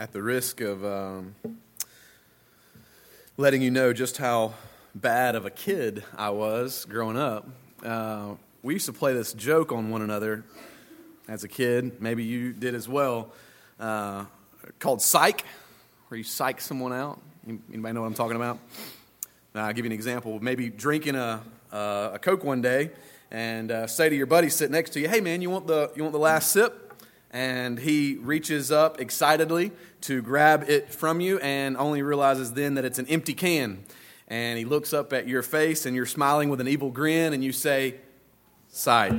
at the risk of um, letting you know just how bad of a kid I was growing up, uh, we used to play this joke on one another as a kid. Maybe you did as well. Uh, called psych, where you psych someone out. Anybody know what I'm talking about? Now, I'll give you an example. Maybe drinking a, uh, a Coke one day and uh, say to your buddy sitting next to you, "Hey man, you want the you want the last sip?" And he reaches up excitedly to grab it from you, and only realizes then that it's an empty can. And he looks up at your face, and you're smiling with an evil grin, and you say, "Sight."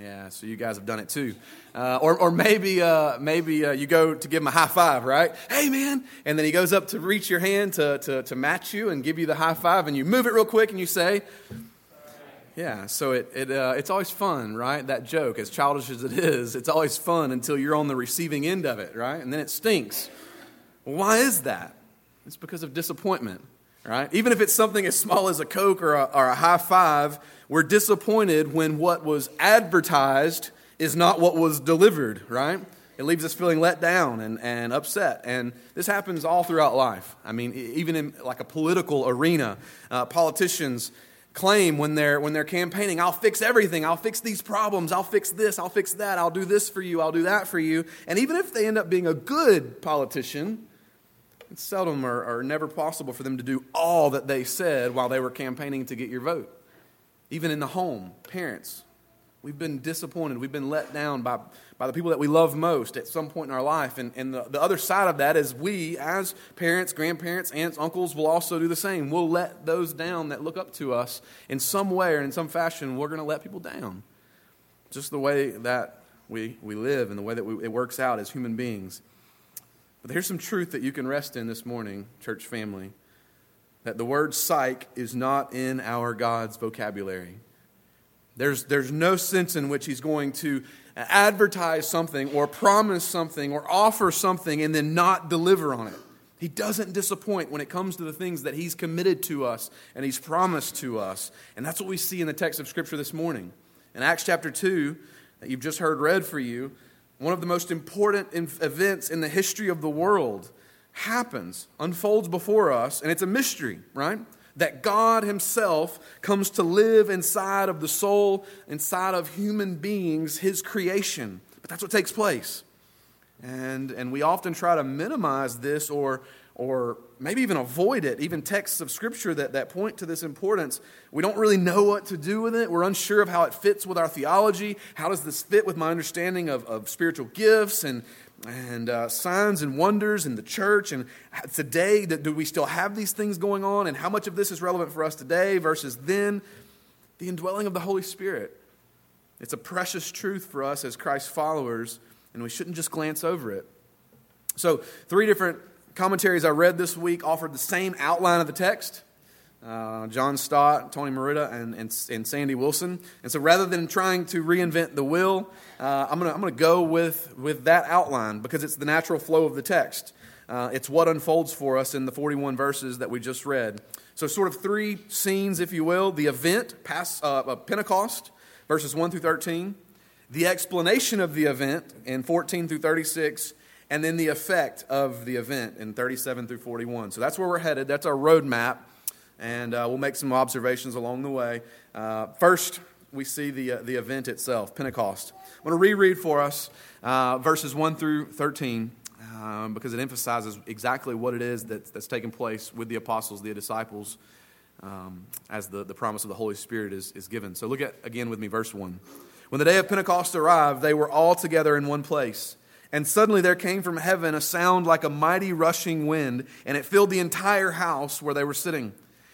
Yeah, so you guys have done it too. Uh, or, or maybe, uh, maybe uh, you go to give him a high five, right? Hey, man. And then he goes up to reach your hand to, to, to match you and give you the high five, and you move it real quick and you say, yeah, so it, it, uh, it's always fun, right? That joke, as childish as it is, it's always fun until you're on the receiving end of it, right? And then it stinks. Why is that? It's because of disappointment, right? Even if it's something as small as a Coke or a, or a high five, we're disappointed when what was advertised is not what was delivered, right? It leaves us feeling let down and, and upset. And this happens all throughout life. I mean, even in like a political arena, uh, politicians claim when they're when they're campaigning i'll fix everything. I'll fix these problems. I'll fix this. I'll fix that. I'll do this for you. I'll do that for you. And even if they end up being a good politician it's seldom or, or never possible for them to do all that they said while they were campaigning to get your vote. Even in the home parents we've been disappointed we've been let down by by the people that we love most at some point in our life. And, and the, the other side of that is we, as parents, grandparents, aunts, uncles, will also do the same. We'll let those down that look up to us in some way or in some fashion. We're going to let people down. Just the way that we, we live and the way that we, it works out as human beings. But here's some truth that you can rest in this morning, church family that the word psych is not in our God's vocabulary. There's, there's no sense in which he's going to advertise something or promise something or offer something and then not deliver on it. He doesn't disappoint when it comes to the things that He's committed to us and He's promised to us. And that's what we see in the text of Scripture this morning. In Acts chapter 2, that you've just heard read for you, one of the most important events in the history of the world happens, unfolds before us, and it's a mystery, right? That God Himself comes to live inside of the soul, inside of human beings, His creation. But that's what takes place. And, and we often try to minimize this or, or maybe even avoid it, even texts of Scripture that, that point to this importance. We don't really know what to do with it. We're unsure of how it fits with our theology. How does this fit with my understanding of, of spiritual gifts and, and uh, signs and wonders in the church. And today, do we still have these things going on? And how much of this is relevant for us today versus then? The indwelling of the Holy Spirit. It's a precious truth for us as Christ followers, and we shouldn't just glance over it. So, three different commentaries I read this week offered the same outline of the text uh, John Stott, Tony Merida, and, and, and, Sandy Wilson. And so rather than trying to reinvent the wheel, uh, I'm going to go with, with that outline because it's the natural flow of the text. Uh, it's what unfolds for us in the 41 verses that we just read. So, sort of three scenes, if you will the event, past, uh, Pentecost, verses 1 through 13, the explanation of the event in 14 through 36, and then the effect of the event in 37 through 41. So, that's where we're headed. That's our roadmap and uh, we'll make some observations along the way. Uh, first, we see the, uh, the event itself, Pentecost. I'm going to reread for us uh, verses 1 through 13 um, because it emphasizes exactly what it is that's, that's taking place with the apostles, the disciples, um, as the, the promise of the Holy Spirit is, is given. So look at again with me, verse 1. When the day of Pentecost arrived, they were all together in one place. And suddenly there came from heaven a sound like a mighty rushing wind, and it filled the entire house where they were sitting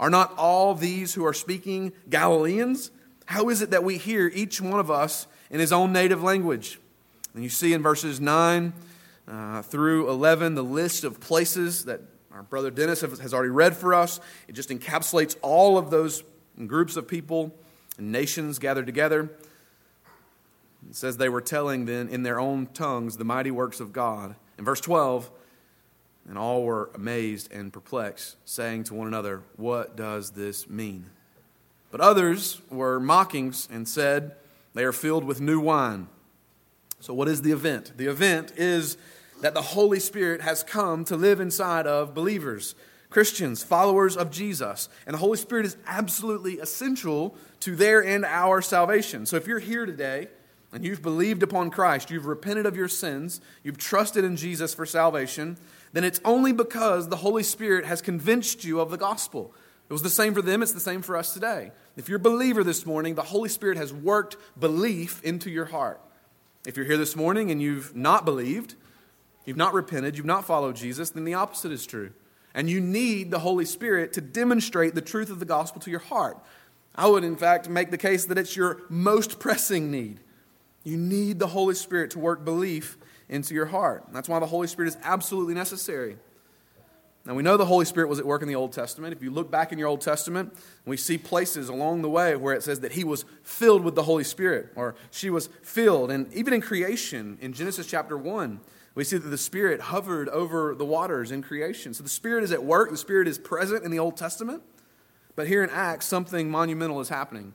are not all these who are speaking Galileans? How is it that we hear each one of us in his own native language? And you see in verses 9 uh, through 11 the list of places that our brother Dennis has already read for us. It just encapsulates all of those groups of people and nations gathered together. It says they were telling then in their own tongues the mighty works of God. In verse 12, and all were amazed and perplexed, saying to one another, What does this mean? But others were mockings and said, They are filled with new wine. So, what is the event? The event is that the Holy Spirit has come to live inside of believers, Christians, followers of Jesus. And the Holy Spirit is absolutely essential to their and our salvation. So, if you're here today, and you've believed upon Christ, you've repented of your sins, you've trusted in Jesus for salvation, then it's only because the Holy Spirit has convinced you of the gospel. It was the same for them, it's the same for us today. If you're a believer this morning, the Holy Spirit has worked belief into your heart. If you're here this morning and you've not believed, you've not repented, you've not followed Jesus, then the opposite is true. And you need the Holy Spirit to demonstrate the truth of the gospel to your heart. I would, in fact, make the case that it's your most pressing need. You need the Holy Spirit to work belief into your heart. That's why the Holy Spirit is absolutely necessary. Now, we know the Holy Spirit was at work in the Old Testament. If you look back in your Old Testament, we see places along the way where it says that he was filled with the Holy Spirit, or she was filled. And even in creation, in Genesis chapter 1, we see that the Spirit hovered over the waters in creation. So the Spirit is at work, the Spirit is present in the Old Testament. But here in Acts, something monumental is happening.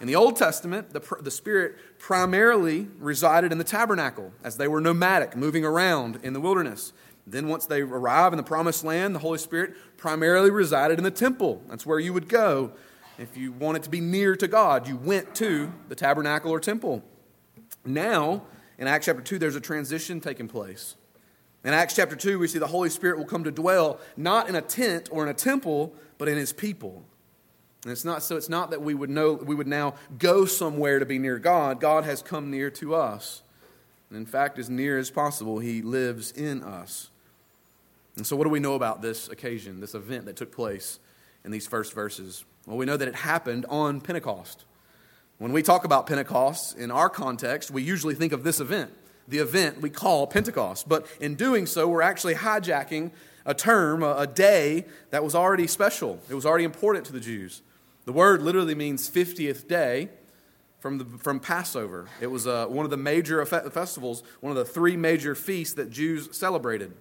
In the Old Testament, the, the Spirit primarily resided in the tabernacle as they were nomadic, moving around in the wilderness. Then, once they arrive in the promised land, the Holy Spirit primarily resided in the temple. That's where you would go. If you wanted to be near to God, you went to the tabernacle or temple. Now, in Acts chapter 2, there's a transition taking place. In Acts chapter 2, we see the Holy Spirit will come to dwell not in a tent or in a temple, but in his people. And it's not so it's not that we would know we would now go somewhere to be near God. God has come near to us. And in fact, as near as possible, he lives in us. And so what do we know about this occasion, this event that took place in these first verses? Well, we know that it happened on Pentecost. When we talk about Pentecost in our context, we usually think of this event, the event we call Pentecost. But in doing so, we're actually hijacking a term, a, day that was already special. It was already important to the Jews. The word literally means 50th day from, the, from Passover. It was uh, one of the major festivals, one of the three major feasts that Jews celebrated.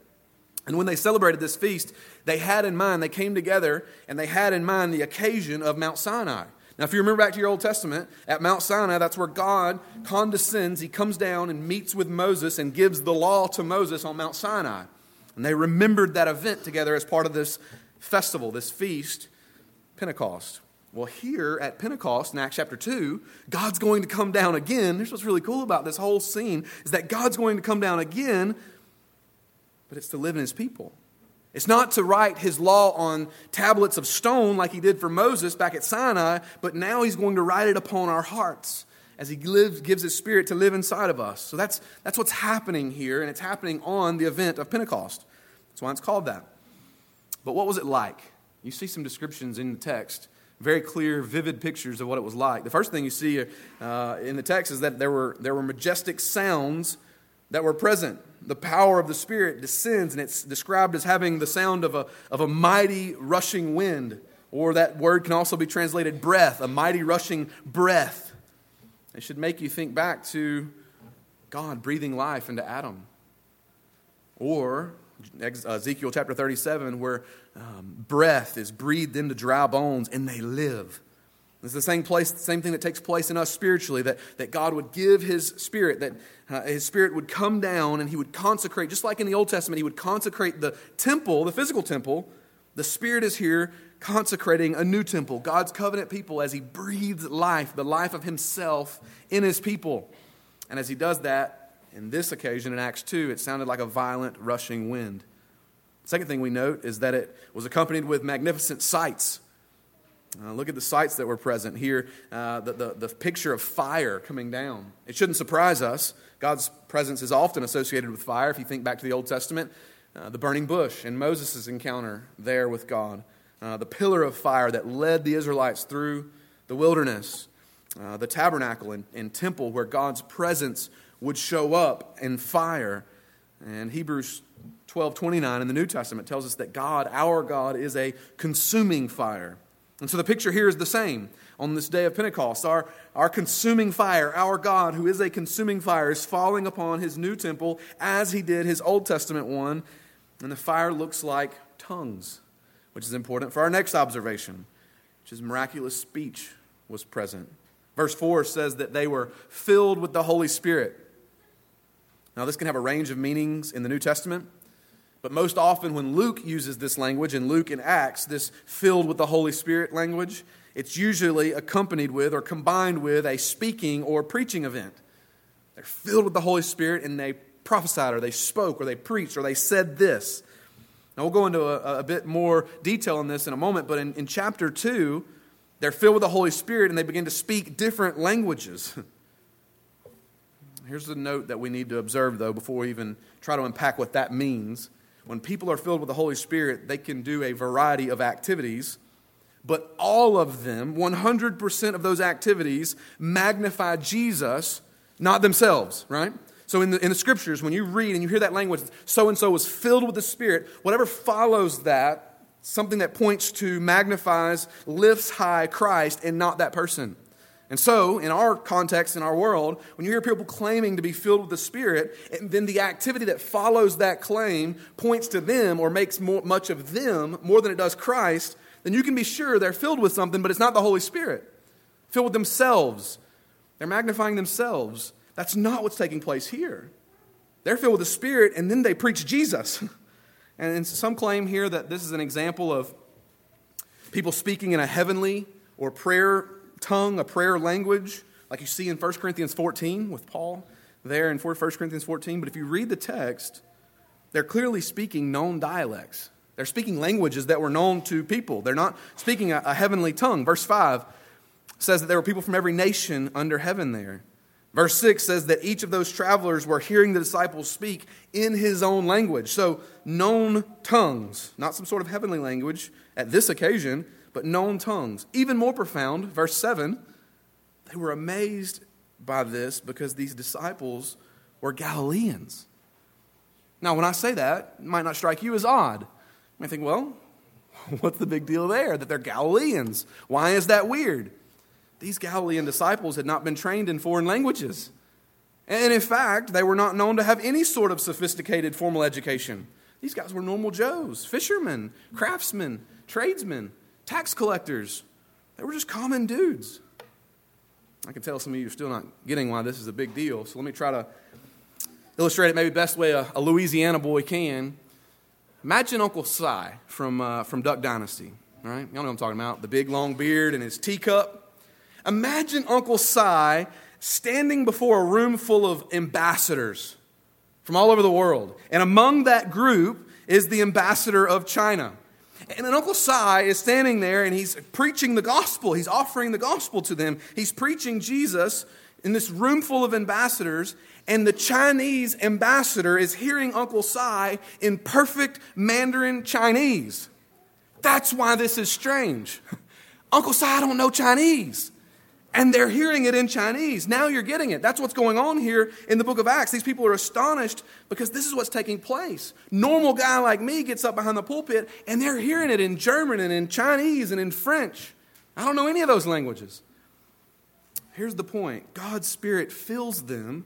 And when they celebrated this feast, they had in mind, they came together and they had in mind the occasion of Mount Sinai. Now, if you remember back to your Old Testament, at Mount Sinai, that's where God condescends. He comes down and meets with Moses and gives the law to Moses on Mount Sinai. And they remembered that event together as part of this festival, this feast, Pentecost. Well, here at Pentecost in Acts chapter 2, God's going to come down again. Here's what's really cool about this whole scene is that God's going to come down again, but it's to live in his people. It's not to write his law on tablets of stone like he did for Moses back at Sinai, but now he's going to write it upon our hearts as he lives, gives his spirit to live inside of us. So that's, that's what's happening here, and it's happening on the event of Pentecost. That's why it's called that. But what was it like? You see some descriptions in the text very clear, vivid pictures of what it was like. The first thing you see uh, in the text is that there were, there were majestic sounds that were present. The power of the Spirit descends, and it's described as having the sound of a, of a mighty rushing wind, or that word can also be translated breath, a mighty rushing breath. It should make you think back to God breathing life into Adam. Or Ezekiel chapter 37, where um, breath is breathed into dry bones and they live. It's the same place, same thing that takes place in us spiritually, that, that God would give His Spirit, that uh, His Spirit would come down and He would consecrate, just like in the Old Testament, He would consecrate the temple, the physical temple. The Spirit is here consecrating a new temple, God's covenant people, as He breathes life, the life of Himself in His people. And as He does that, in this occasion, in Acts 2, it sounded like a violent, rushing wind. Second thing we note is that it was accompanied with magnificent sights. Uh, look at the sights that were present here, uh, the, the, the picture of fire coming down. It shouldn't surprise us. God's presence is often associated with fire. If you think back to the Old Testament, uh, the burning bush and Moses' encounter there with God, uh, the pillar of fire that led the Israelites through the wilderness, uh, the tabernacle and, and temple where God's presence would show up in fire. And Hebrews 12 29 in the New Testament tells us that God, our God, is a consuming fire. And so the picture here is the same. On this day of Pentecost, our, our consuming fire, our God, who is a consuming fire, is falling upon his new temple as he did his Old Testament one. And the fire looks like tongues, which is important for our next observation, which is miraculous speech was present. Verse 4 says that they were filled with the Holy Spirit. Now, this can have a range of meanings in the New Testament. But most often, when Luke uses this language, in Luke and Acts, this filled with the Holy Spirit language, it's usually accompanied with or combined with a speaking or preaching event. They're filled with the Holy Spirit and they prophesied or they spoke or they preached or they said this. Now, we'll go into a, a bit more detail on this in a moment, but in, in chapter 2, they're filled with the Holy Spirit and they begin to speak different languages. Here's the note that we need to observe, though, before we even try to unpack what that means. When people are filled with the Holy Spirit, they can do a variety of activities, but all of them, 100% of those activities, magnify Jesus, not themselves, right? So in the, in the scriptures, when you read and you hear that language, so and so was filled with the Spirit, whatever follows that, something that points to, magnifies, lifts high Christ and not that person. And so, in our context, in our world, when you hear people claiming to be filled with the Spirit, and then the activity that follows that claim points to them or makes more, much of them more than it does Christ, then you can be sure they're filled with something, but it's not the Holy Spirit. Filled with themselves. They're magnifying themselves. That's not what's taking place here. They're filled with the Spirit, and then they preach Jesus. and some claim here that this is an example of people speaking in a heavenly or prayer tongue, a prayer language, like you see in 1 Corinthians 14 with Paul there in 1 Corinthians 14. But if you read the text, they're clearly speaking known dialects. They're speaking languages that were known to people. They're not speaking a, a heavenly tongue. Verse 5 says that there were people from every nation under heaven there. Verse 6 says that each of those travelers were hearing the disciples speak in his own language. So, known tongues, not some sort of heavenly language at this occasion, but known tongues. Even more profound, verse 7, they were amazed by this because these disciples were Galileans. Now, when I say that, it might not strike you as odd. You may think, well, what's the big deal there that they're Galileans? Why is that weird? These Galilean disciples had not been trained in foreign languages. And in fact, they were not known to have any sort of sophisticated formal education. These guys were normal Joes, fishermen, craftsmen, tradesmen tax collectors. They were just common dudes. I can tell some of you are still not getting why this is a big deal. So let me try to illustrate it maybe best way a, a Louisiana boy can. Imagine Uncle Si from, uh, from Duck Dynasty, right? Y'all know what I'm talking about. The big long beard and his teacup. Imagine Uncle Si standing before a room full of ambassadors from all over the world. And among that group is the ambassador of China. And then Uncle Si is standing there and he's preaching the gospel. He's offering the gospel to them. He's preaching Jesus in this room full of ambassadors. And the Chinese ambassador is hearing Uncle Si in perfect Mandarin Chinese. That's why this is strange. Uncle Si don't know Chinese and they're hearing it in Chinese. Now you're getting it. That's what's going on here in the book of Acts. These people are astonished because this is what's taking place. Normal guy like me gets up behind the pulpit and they're hearing it in German and in Chinese and in French. I don't know any of those languages. Here's the point God's Spirit fills them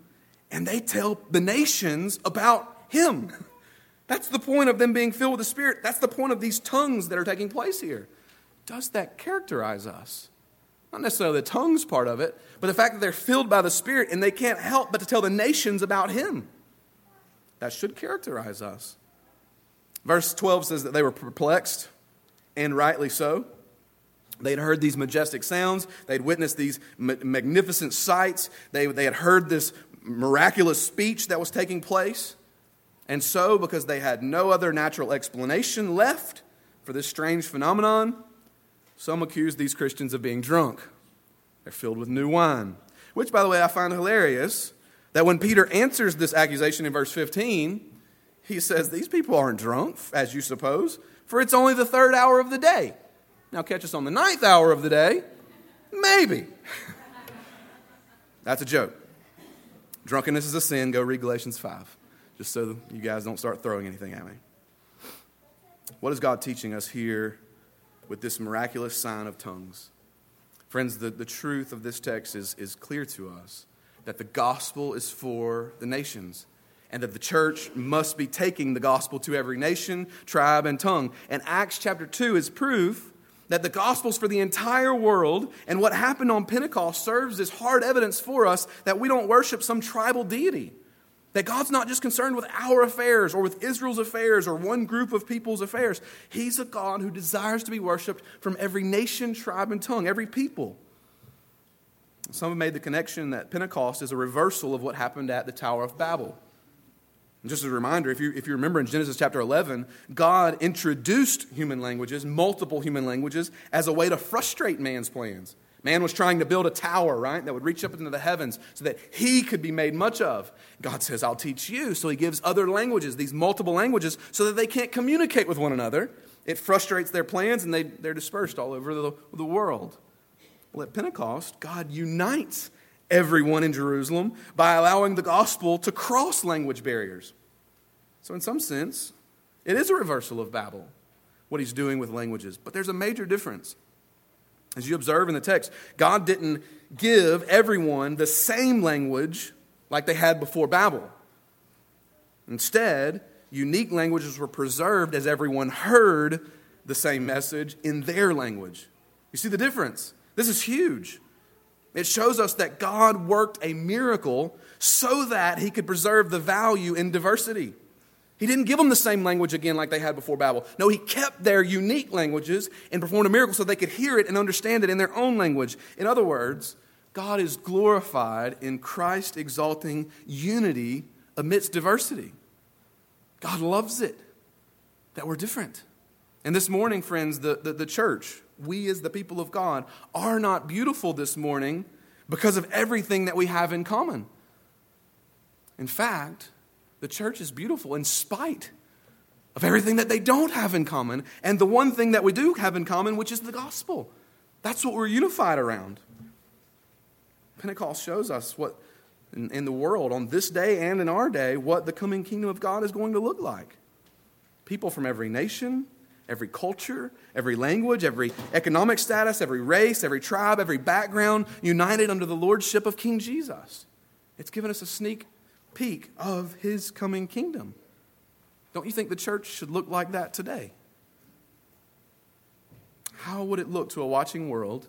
and they tell the nations about Him. That's the point of them being filled with the Spirit. That's the point of these tongues that are taking place here. Does that characterize us? Not necessarily the tongues part of it, but the fact that they're filled by the Spirit and they can't help but to tell the nations about Him. That should characterize us. Verse 12 says that they were perplexed, and rightly so. They'd heard these majestic sounds. They'd witnessed these magnificent sights. They, they had heard this miraculous speech that was taking place. And so, because they had no other natural explanation left for this strange phenomenon, some accuse these Christians of being drunk. They're filled with new wine, which, by the way, I find hilarious that when Peter answers this accusation in verse 15, he says, These people aren't drunk, as you suppose, for it's only the third hour of the day. Now, catch us on the ninth hour of the day. Maybe. That's a joke. Drunkenness is a sin. Go read Galatians 5. just so you guys don't start throwing anything at me. What is God teaching us here with this miraculous sign of tongues? Friends, the, the truth of this text is, is clear to us that the gospel is for the nations and that the church must be taking the gospel to every nation, tribe, and tongue. And Acts chapter 2 is proof that the gospel's for the entire world, and what happened on Pentecost serves as hard evidence for us that we don't worship some tribal deity. That God's not just concerned with our affairs or with Israel's affairs or one group of people's affairs. He's a God who desires to be worshiped from every nation, tribe, and tongue, every people. Some have made the connection that Pentecost is a reversal of what happened at the Tower of Babel. And just as a reminder, if you, if you remember in Genesis chapter 11, God introduced human languages, multiple human languages, as a way to frustrate man's plans. Man was trying to build a tower, right, that would reach up into the heavens so that he could be made much of. God says, I'll teach you. So he gives other languages, these multiple languages, so that they can't communicate with one another. It frustrates their plans and they, they're dispersed all over the, the world. Well, at Pentecost, God unites everyone in Jerusalem by allowing the gospel to cross language barriers. So, in some sense, it is a reversal of Babel, what he's doing with languages. But there's a major difference. As you observe in the text, God didn't give everyone the same language like they had before Babel. Instead, unique languages were preserved as everyone heard the same message in their language. You see the difference? This is huge. It shows us that God worked a miracle so that he could preserve the value in diversity. He didn't give them the same language again like they had before Babel. No, he kept their unique languages and performed a miracle so they could hear it and understand it in their own language. In other words, God is glorified in Christ exalting unity amidst diversity. God loves it that we're different. And this morning, friends, the, the, the church, we as the people of God are not beautiful this morning because of everything that we have in common. In fact, the church is beautiful in spite of everything that they don't have in common and the one thing that we do have in common, which is the gospel. That's what we're unified around. Pentecost shows us what in, in the world on this day and in our day what the coming kingdom of God is going to look like. People from every nation, every culture, every language, every economic status, every race, every tribe, every background, united under the lordship of King Jesus. It's given us a sneak peek of his coming kingdom. Don't you think the church should look like that today? How would it look to a watching world?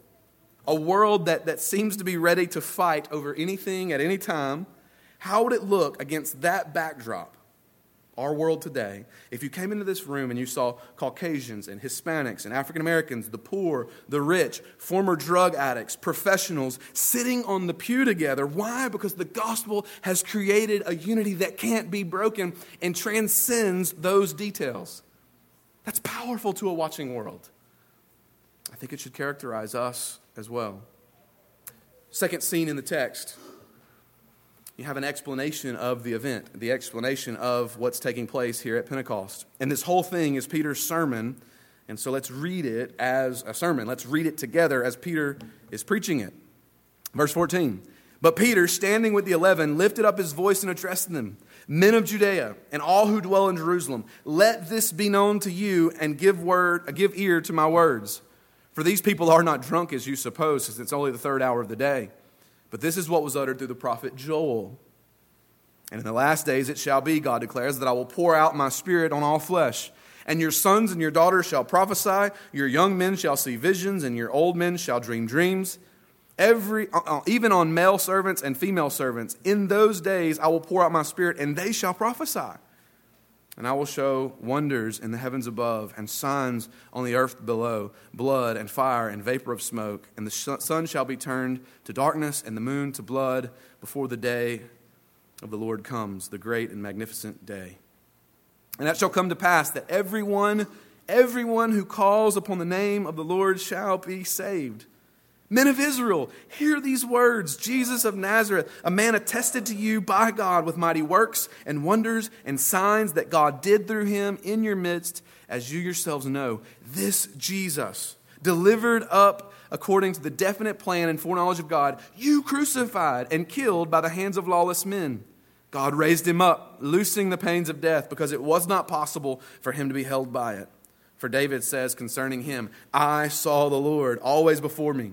A world that, that seems to be ready to fight over anything at any time. How would it look against that backdrop? Our world today, if you came into this room and you saw Caucasians and Hispanics and African Americans, the poor, the rich, former drug addicts, professionals sitting on the pew together, why? Because the gospel has created a unity that can't be broken and transcends those details. That's powerful to a watching world. I think it should characterize us as well. Second scene in the text you have an explanation of the event, the explanation of what's taking place here at Pentecost. And this whole thing is Peter's sermon. And so let's read it as a sermon. Let's read it together as Peter is preaching it. Verse 14. But Peter, standing with the eleven, lifted up his voice and addressed them Men of Judea and all who dwell in Jerusalem, let this be known to you and give, word, give ear to my words. For these people are not drunk as you suppose, since it's only the third hour of the day. But this is what was uttered through the prophet Joel. And in the last days it shall be, God declares, that I will pour out my spirit on all flesh. And your sons and your daughters shall prophesy, your young men shall see visions, and your old men shall dream dreams. Every, uh, uh, even on male servants and female servants, in those days I will pour out my spirit, and they shall prophesy. And I will show wonders in the heavens above and signs on the earth below blood and fire and vapor of smoke. And the sun shall be turned to darkness and the moon to blood before the day of the Lord comes, the great and magnificent day. And that shall come to pass that everyone, everyone who calls upon the name of the Lord shall be saved. Men of Israel, hear these words Jesus of Nazareth, a man attested to you by God with mighty works and wonders and signs that God did through him in your midst, as you yourselves know. This Jesus, delivered up according to the definite plan and foreknowledge of God, you crucified and killed by the hands of lawless men. God raised him up, loosing the pains of death, because it was not possible for him to be held by it. For David says concerning him, I saw the Lord always before me,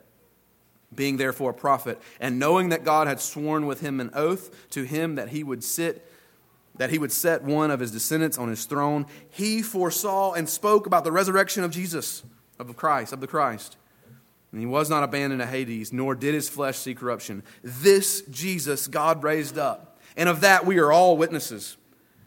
Being therefore a prophet, and knowing that God had sworn with him an oath to him that he would sit that he would set one of his descendants on his throne, he foresaw and spoke about the resurrection of Jesus, of Christ, of the Christ. And he was not abandoned to Hades, nor did his flesh see corruption. This Jesus God raised up, and of that we are all witnesses.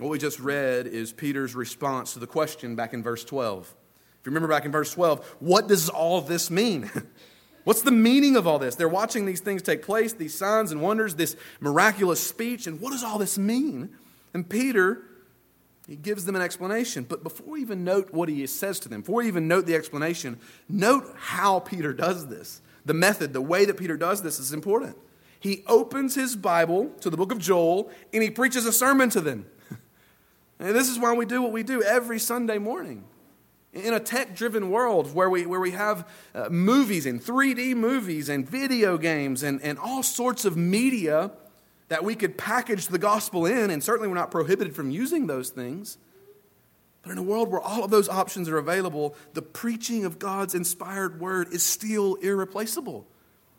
What we just read is Peter's response to the question back in verse 12. If you remember back in verse 12, what does all this mean? What's the meaning of all this? They're watching these things take place, these signs and wonders, this miraculous speech, and what does all this mean? And Peter, he gives them an explanation. But before we even note what he says to them, before we even note the explanation, note how Peter does this. The method, the way that Peter does this is important. He opens his Bible to the book of Joel and he preaches a sermon to them. And this is why we do what we do every Sunday morning. In a tech driven world where we, where we have uh, movies and 3D movies and video games and, and all sorts of media that we could package the gospel in, and certainly we're not prohibited from using those things. But in a world where all of those options are available, the preaching of God's inspired word is still irreplaceable.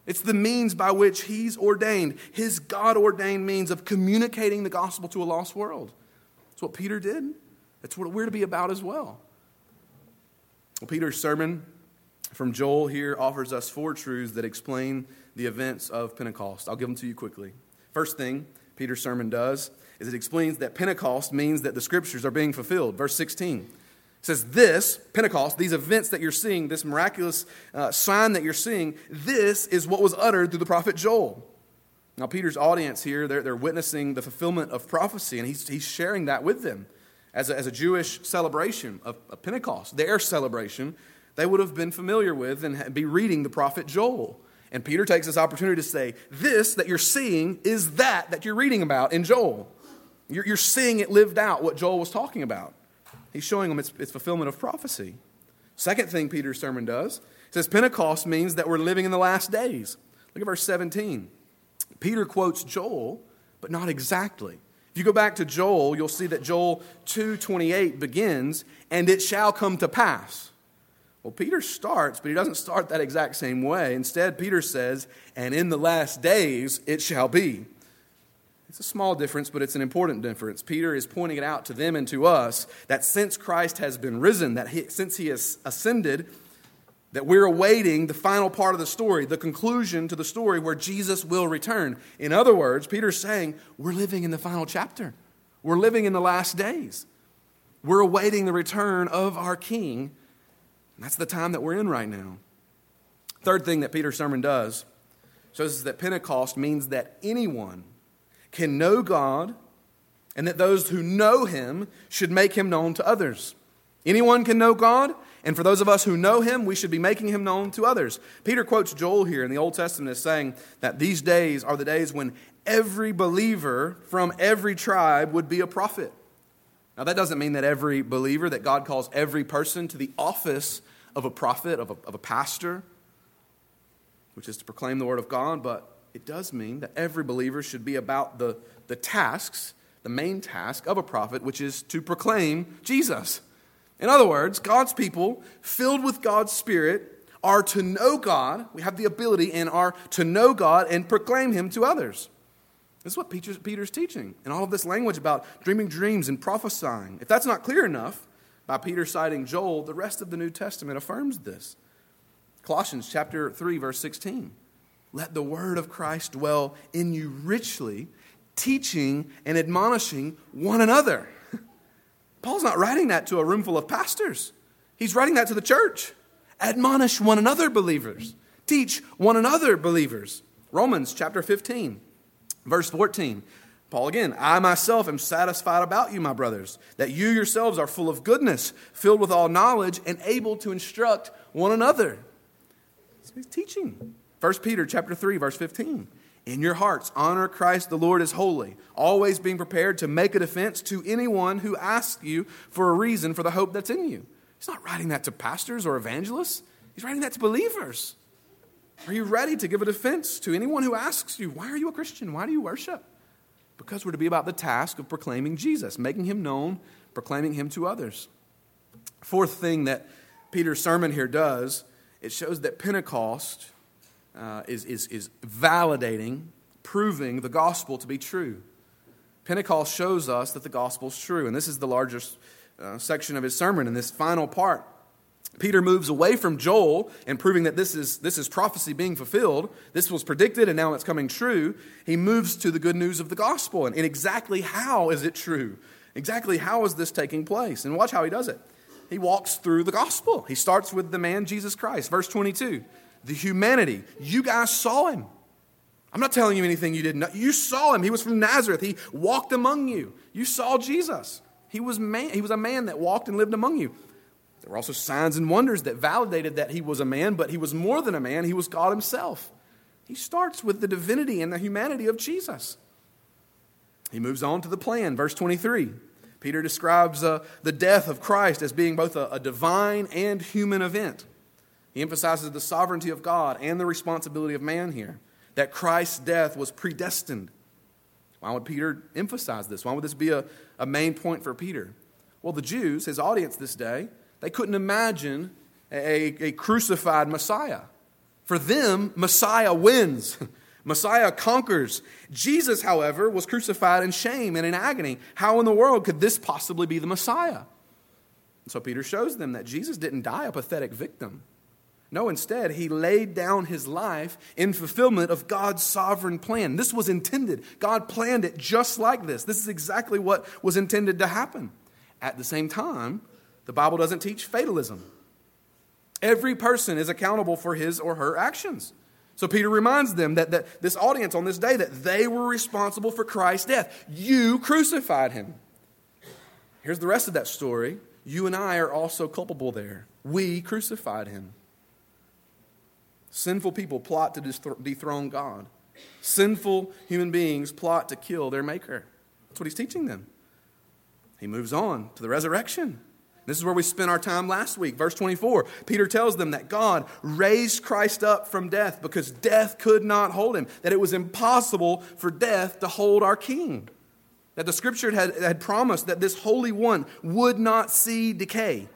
It's the means by which He's ordained, His God ordained means of communicating the gospel to a lost world. That's what Peter did. That's what we're to be about as well. Well, Peter's sermon from Joel here offers us four truths that explain the events of Pentecost. I'll give them to you quickly. First thing Peter's sermon does is it explains that Pentecost means that the scriptures are being fulfilled. Verse 16 says, This, Pentecost, these events that you're seeing, this miraculous uh, sign that you're seeing, this is what was uttered through the prophet Joel. Now, Peter's audience here, they're, they're witnessing the fulfillment of prophecy, and he's, he's sharing that with them as a, as a Jewish celebration of, of Pentecost, their celebration. They would have been familiar with and be reading the prophet Joel. And Peter takes this opportunity to say, This that you're seeing is that that you're reading about in Joel. You're, you're seeing it lived out, what Joel was talking about. He's showing them its, its fulfillment of prophecy. Second thing Peter's sermon does says Pentecost means that we're living in the last days. Look at verse 17. Peter quotes Joel, but not exactly. If you go back to Joel, you'll see that Joel 2:28 begins, "And it shall come to pass." Well, Peter starts, but he doesn't start that exact same way. Instead, Peter says, "And in the last days it shall be." It's a small difference, but it's an important difference. Peter is pointing it out to them and to us that since Christ has been risen, that he, since he has ascended, that we're awaiting the final part of the story, the conclusion to the story where Jesus will return. In other words, Peter's saying, we're living in the final chapter. We're living in the last days. We're awaiting the return of our King. And that's the time that we're in right now. Third thing that Peter's sermon does shows us that Pentecost means that anyone can know God and that those who know him should make him known to others. Anyone can know God, and for those of us who know him, we should be making him known to others. Peter quotes Joel here in the Old Testament as saying that these days are the days when every believer from every tribe would be a prophet. Now, that doesn't mean that every believer, that God calls every person to the office of a prophet, of a, of a pastor, which is to proclaim the word of God, but it does mean that every believer should be about the, the tasks, the main task of a prophet, which is to proclaim Jesus. In other words, God's people, filled with God's Spirit, are to know God. We have the ability and are to know God and proclaim Him to others. This is what Peter's teaching. And all of this language about dreaming dreams and prophesying. If that's not clear enough, by Peter citing Joel, the rest of the New Testament affirms this. Colossians chapter 3, verse 16. Let the word of Christ dwell in you richly, teaching and admonishing one another. Paul's not writing that to a room full of pastors. He's writing that to the church. Admonish one another, believers. Teach one another, believers. Romans chapter 15. Verse 14, Paul again, I myself am satisfied about you, my brothers, that you yourselves are full of goodness, filled with all knowledge, and able to instruct one another. So he's teaching. 1 Peter chapter 3, verse 15. In your hearts, honor Christ the Lord as holy, always being prepared to make a defense to anyone who asks you for a reason for the hope that's in you. He's not writing that to pastors or evangelists, he's writing that to believers. Are you ready to give a defense to anyone who asks you, Why are you a Christian? Why do you worship? Because we're to be about the task of proclaiming Jesus, making him known, proclaiming him to others. Fourth thing that Peter's sermon here does, it shows that Pentecost uh, is, is, is validating, proving the gospel to be true. Pentecost shows us that the gospel is true, and this is the largest uh, section of his sermon in this final part. Peter moves away from Joel and proving that this is, this is prophecy being fulfilled. This was predicted and now it's coming true. He moves to the good news of the gospel and, and exactly how is it true? Exactly how is this taking place? And watch how he does it. He walks through the gospel. He starts with the man Jesus Christ. Verse 22 the humanity. You guys saw him. I'm not telling you anything you didn't know. You saw him. He was from Nazareth. He walked among you. You saw Jesus. He was, man, he was a man that walked and lived among you. There were also signs and wonders that validated that he was a man, but he was more than a man, he was God himself. He starts with the divinity and the humanity of Jesus. He moves on to the plan, verse 23. Peter describes uh, the death of Christ as being both a, a divine and human event. He emphasizes the sovereignty of God and the responsibility of man here, that Christ's death was predestined. Why would Peter emphasize this? Why would this be a, a main point for Peter? Well, the Jews, his audience this day, they couldn't imagine a, a crucified Messiah. For them, Messiah wins. Messiah conquers. Jesus, however, was crucified in shame and in agony. How in the world could this possibly be the Messiah? And so Peter shows them that Jesus didn't die a pathetic victim. No, instead, he laid down his life in fulfillment of God's sovereign plan. This was intended. God planned it just like this. This is exactly what was intended to happen. At the same time, the Bible doesn't teach fatalism. Every person is accountable for his or her actions. So Peter reminds them that, that this audience on this day that they were responsible for Christ's death. You crucified him. Here's the rest of that story. You and I are also culpable there. We crucified him. Sinful people plot to dethrone God. Sinful human beings plot to kill their maker. That's what he's teaching them. He moves on to the resurrection. This is where we spent our time last week. Verse 24, Peter tells them that God raised Christ up from death because death could not hold him, that it was impossible for death to hold our king. That the scripture had, had promised that this Holy One would not see decay.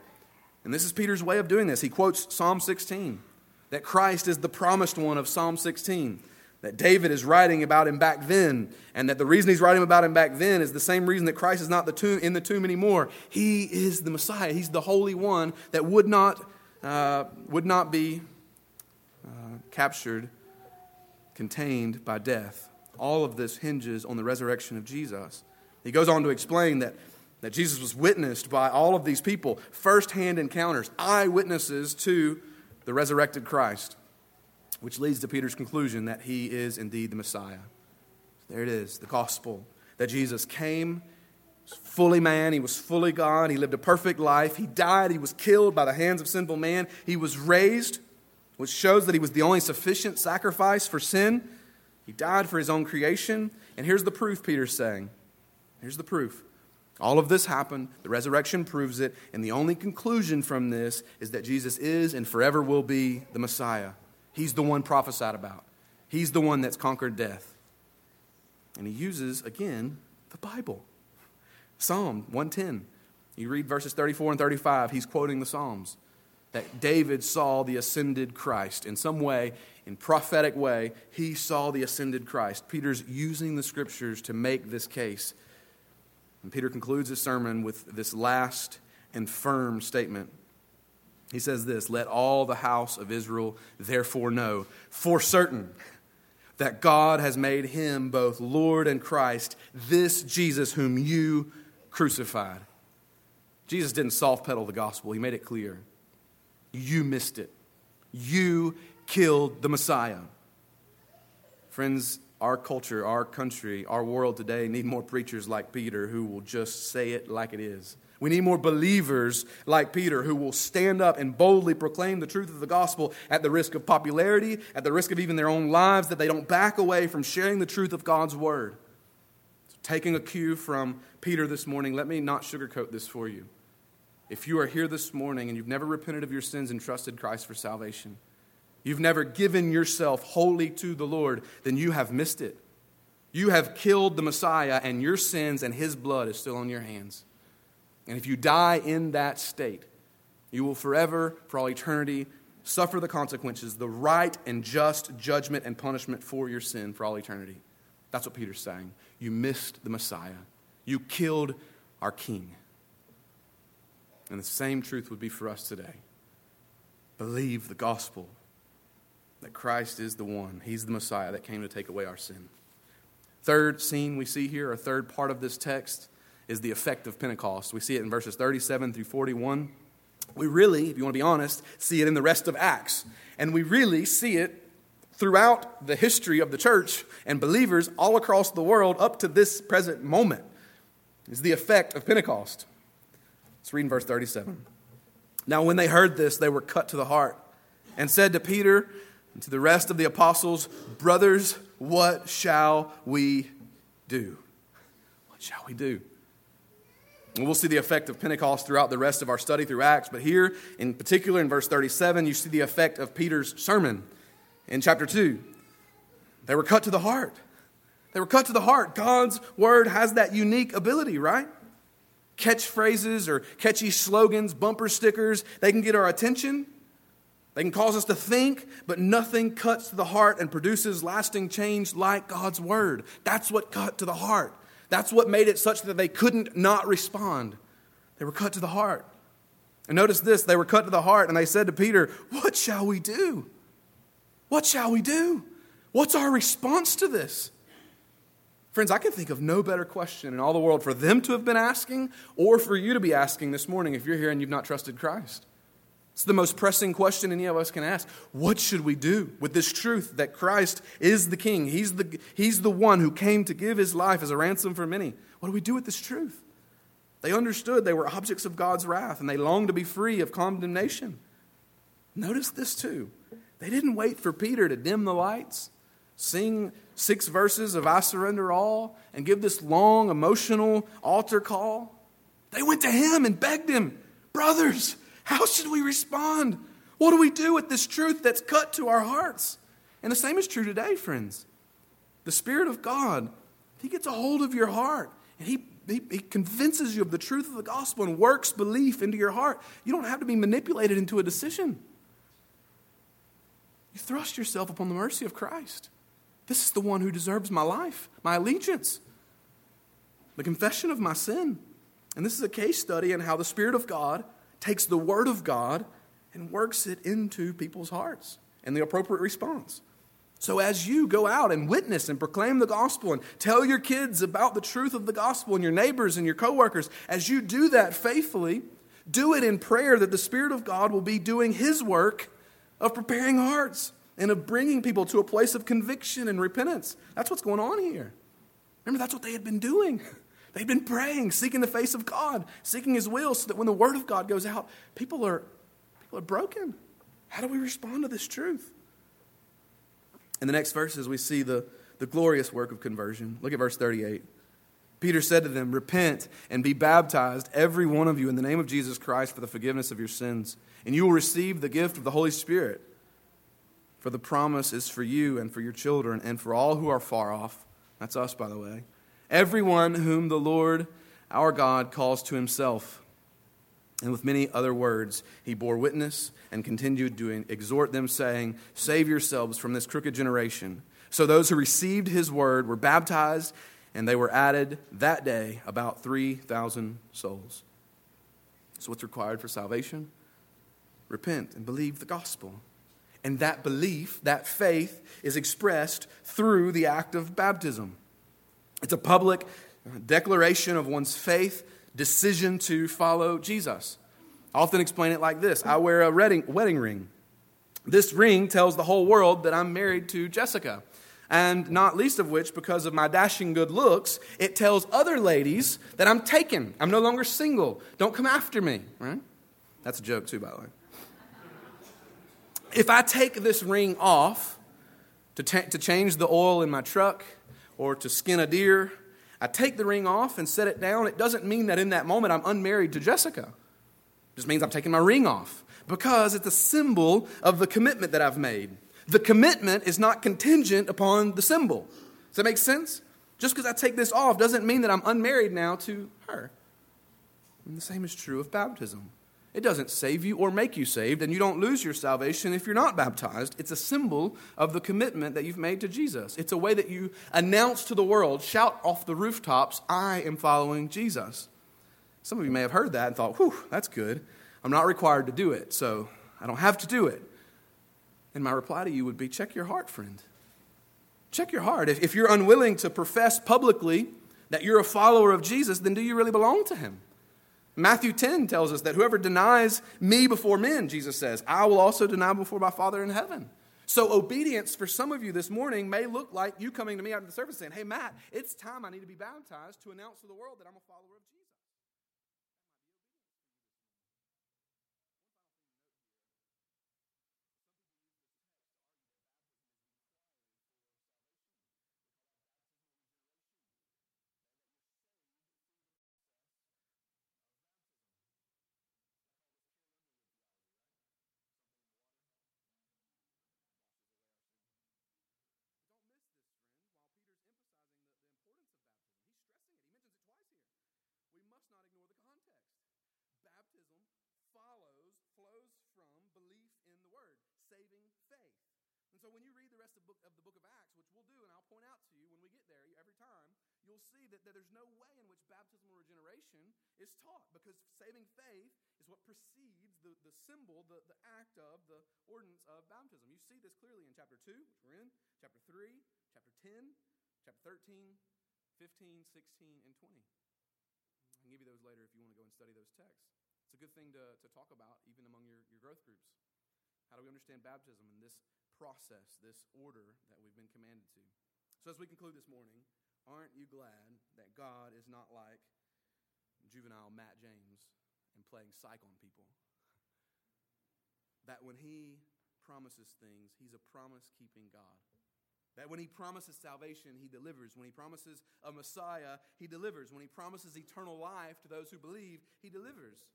And this is Peter's way of doing this. He quotes Psalm 16 that Christ is the promised one of Psalm 16 that David is writing about him back then, and that the reason he's writing about him back then is the same reason that Christ is not the tomb, in the tomb anymore. He is the Messiah. He's the Holy One that would not, uh, would not be uh, captured, contained by death. All of this hinges on the resurrection of Jesus. He goes on to explain that, that Jesus was witnessed by all of these people, firsthand encounters, eyewitnesses to the resurrected Christ which leads to Peter's conclusion that he is indeed the Messiah. There it is, the gospel that Jesus came, fully man, he was fully God, he lived a perfect life, he died, he was killed by the hands of sinful man, he was raised, which shows that he was the only sufficient sacrifice for sin. He died for his own creation, and here's the proof Peter's saying. Here's the proof. All of this happened. The resurrection proves it. And the only conclusion from this is that Jesus is and forever will be the Messiah. He's the one prophesied about. He's the one that's conquered death. And he uses, again, the Bible. Psalm 110. You read verses 34 and 35, he's quoting the Psalms. that David saw the ascended Christ. In some way, in prophetic way, he saw the ascended Christ. Peter's using the scriptures to make this case. And Peter concludes his sermon with this last and firm statement. He says this Let all the house of Israel therefore know for certain that God has made him both Lord and Christ, this Jesus whom you crucified. Jesus didn't soft pedal the gospel, he made it clear. You missed it. You killed the Messiah. Friends, our culture, our country, our world today need more preachers like Peter who will just say it like it is. We need more believers like Peter who will stand up and boldly proclaim the truth of the gospel at the risk of popularity, at the risk of even their own lives, that they don't back away from sharing the truth of God's word. So taking a cue from Peter this morning, let me not sugarcoat this for you. If you are here this morning and you've never repented of your sins and trusted Christ for salvation, you've never given yourself wholly to the Lord, then you have missed it. You have killed the Messiah, and your sins and his blood is still on your hands. And if you die in that state, you will forever, for all eternity, suffer the consequences, the right and just judgment and punishment for your sin for all eternity. That's what Peter's saying. You missed the Messiah, you killed our King. And the same truth would be for us today. Believe the gospel that Christ is the one, He's the Messiah that came to take away our sin. Third scene we see here, a third part of this text, is the effect of Pentecost. We see it in verses 37 through 41. We really, if you want to be honest, see it in the rest of Acts. And we really see it throughout the history of the church and believers all across the world up to this present moment. Is the effect of Pentecost. Let's read in verse 37. Now, when they heard this, they were cut to the heart and said to Peter and to the rest of the apostles, Brothers, what shall we do? What shall we do? And we'll see the effect of Pentecost throughout the rest of our study through Acts, but here, in particular, in verse 37, you see the effect of Peter's sermon in chapter 2. They were cut to the heart. They were cut to the heart. God's word has that unique ability, right? Catchphrases or catchy slogans, bumper stickers, they can get our attention. They can cause us to think, but nothing cuts to the heart and produces lasting change like God's word. That's what cut to the heart. That's what made it such that they couldn't not respond. They were cut to the heart. And notice this they were cut to the heart, and they said to Peter, What shall we do? What shall we do? What's our response to this? Friends, I can think of no better question in all the world for them to have been asking or for you to be asking this morning if you're here and you've not trusted Christ. It's the most pressing question any of us can ask. What should we do with this truth that Christ is the King? He's the, he's the one who came to give his life as a ransom for many. What do we do with this truth? They understood they were objects of God's wrath and they longed to be free of condemnation. Notice this too. They didn't wait for Peter to dim the lights, sing six verses of I surrender all, and give this long emotional altar call. They went to him and begged him, Brothers, how should we respond? What do we do with this truth that's cut to our hearts? And the same is true today, friends. The Spirit of God, He gets a hold of your heart and He, he, he convinces you of the truth of the gospel and works belief into your heart. You don't have to be manipulated into a decision. You thrust yourself upon the mercy of Christ. This is the one who deserves my life, my allegiance, the confession of my sin. And this is a case study in how the Spirit of God takes the Word of God and works it into people's hearts and the appropriate response. So, as you go out and witness and proclaim the gospel and tell your kids about the truth of the gospel and your neighbors and your coworkers, as you do that faithfully, do it in prayer that the Spirit of God will be doing His work of preparing hearts and of bringing people to a place of conviction and repentance. That's what's going on here. Remember, that's what they had been doing. They've been praying, seeking the face of God, seeking His will, so that when the Word of God goes out, people are, people are broken. How do we respond to this truth? In the next verses, we see the, the glorious work of conversion. Look at verse 38. Peter said to them, Repent and be baptized, every one of you, in the name of Jesus Christ for the forgiveness of your sins, and you will receive the gift of the Holy Spirit. For the promise is for you and for your children and for all who are far off. That's us, by the way everyone whom the Lord our God calls to himself. And with many other words, he bore witness and continued to exhort them, saying, Save yourselves from this crooked generation. So those who received his word were baptized, and they were added that day about 3,000 souls. So, what's required for salvation? Repent and believe the gospel. And that belief, that faith, is expressed through the act of baptism. It's a public declaration of one's faith decision to follow Jesus. I often explain it like this I wear a wedding, ring. This ring tells the whole world that I'm married to Jessica. And not least of which, because of my dashing good looks, it tells other ladies that I'm taken. I'm no longer single. Don't come after me, right? That's a joke, too, by the way. If I take this ring off to, to change the oil in my truck or to skin a deer I take the ring off and set it down. It doesn't mean that in that moment I'm unmarried to Jessica. It just means I'm taking my ring off because it's a symbol of the commitment that I've made. The commitment is not contingent upon the symbol. Does that make sense? Just because I take this off doesn't mean that I'm unmarried now to her. And the same is true of baptism. It doesn't save you or make you saved, and you don't lose your salvation if you're not baptized. It's a symbol of the commitment that you've made to Jesus. It's a way that you announce to the world, shout off the rooftops, I am following Jesus. Some of you may have heard that and thought, whew, that's good. I'm not required to do it, so I don't have to do it. And my reply to you would be check your heart, friend. Check your heart. If, if you're unwilling to profess publicly that you're a follower of Jesus, then do you really belong to him? Matthew 10 tells us that whoever denies me before men, Jesus says, I will also deny before my Father in heaven. So, obedience for some of you this morning may look like you coming to me after the service saying, Hey, Matt, it's time I need to be baptized to announce to the world that I'm a follower of Jesus. Book, of the book of Acts, which we'll do, and I'll point out to you when we get there every time, you'll see that, that there's no way in which baptismal regeneration is taught because saving faith is what precedes the, the symbol, the, the act of, the ordinance of baptism. You see this clearly in chapter 2, which we're in, chapter 3, chapter 10, chapter 13, 15, 16, and 20. I can give you those later if you want to go and study those texts. It's a good thing to, to talk about even among your, your growth groups. How do we understand baptism in this process, this order that we've been commanded to. So, as we conclude this morning, aren't you glad that God is not like juvenile Matt James and playing psych on people? That when He promises things, He's a promise keeping God. That when He promises salvation, He delivers. When He promises a Messiah, He delivers. When He promises eternal life to those who believe, He delivers.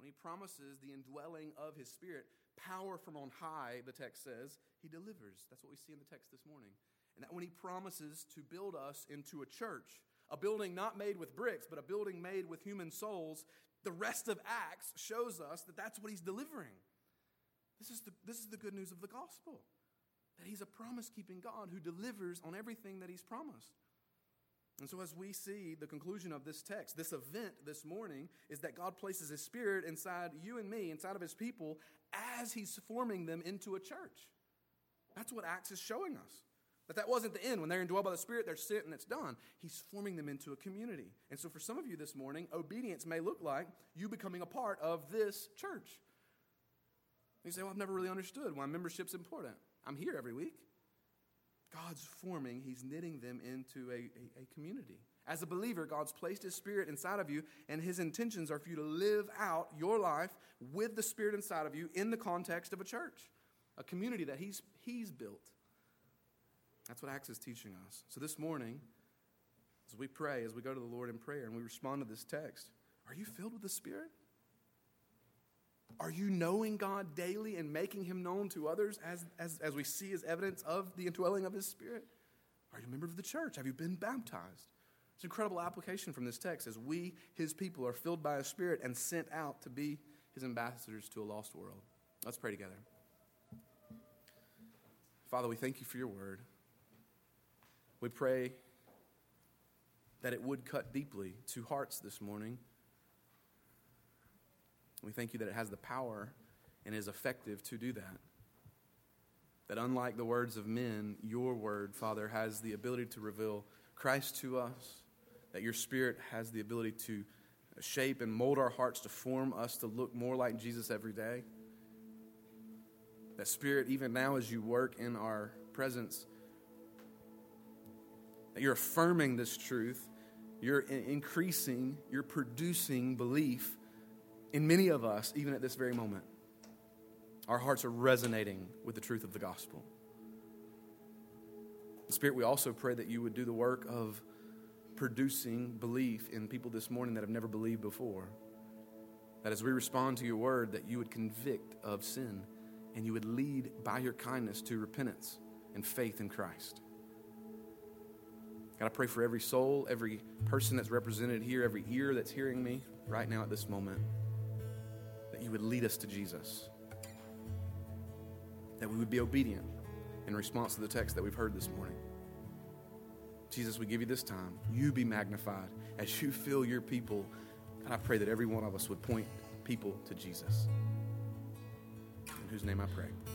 When He promises the indwelling of His Spirit, power from on high, the text says, he delivers. That's what we see in the text this morning. And that when he promises to build us into a church, a building not made with bricks, but a building made with human souls, the rest of Acts shows us that that's what he's delivering. This is the, this is the good news of the gospel that he's a promise keeping God who delivers on everything that he's promised. And so, as we see the conclusion of this text, this event this morning is that God places His Spirit inside you and me, inside of His people, as He's forming them into a church. That's what Acts is showing us. That that wasn't the end. When they're indwelled by the Spirit, they're sent and it's done. He's forming them into a community. And so, for some of you this morning, obedience may look like you becoming a part of this church. You say, Well, I've never really understood why membership's important. I'm here every week. God's forming, He's knitting them into a, a, a, community. As a believer, God's placed His Spirit inside of you, and His intentions are for you to live out your life with the Spirit inside of you in the context of a church, a community that He's, he's built. That's what Acts is teaching us. So this morning, as we pray, as we go to the Lord in prayer, and we respond to this text, are you filled with the Spirit? Are you knowing God daily and making him known to others as, as, as we see as evidence of the indwelling of his spirit? Are you a member of the church? Have you been baptized? It's incredible application from this text as we, his people, are filled by his Spirit and sent out to be his ambassadors to a lost world. Let's pray together. Father, we thank you for your word. We pray that it would cut deeply to hearts this morning. We thank you that it has the power and is effective to do that. That unlike the words of men, your word, Father, has the ability to reveal Christ to us, that your spirit has the ability to shape and mold our hearts to form us to look more like Jesus every day. That spirit, even now as you work in our presence, that you're affirming this truth, you're increasing, you're producing belief in many of us, even at this very moment. Our hearts are resonating with the truth of the gospel. Spirit, we also pray that you would do the work of producing belief in people this morning that have never believed before. That as we respond to your word, that you would convict of sin and you would lead by your kindness to repentance and faith in Christ. God, I pray for every soul, every person that's represented here, every ear that's hearing me right now at this moment, that you would lead us to Jesus. That we would be obedient in response to the text that we've heard this morning. Jesus, we give you this time. You be magnified as you fill your people. And I pray that every one of us would point people to Jesus. Whose name I pray.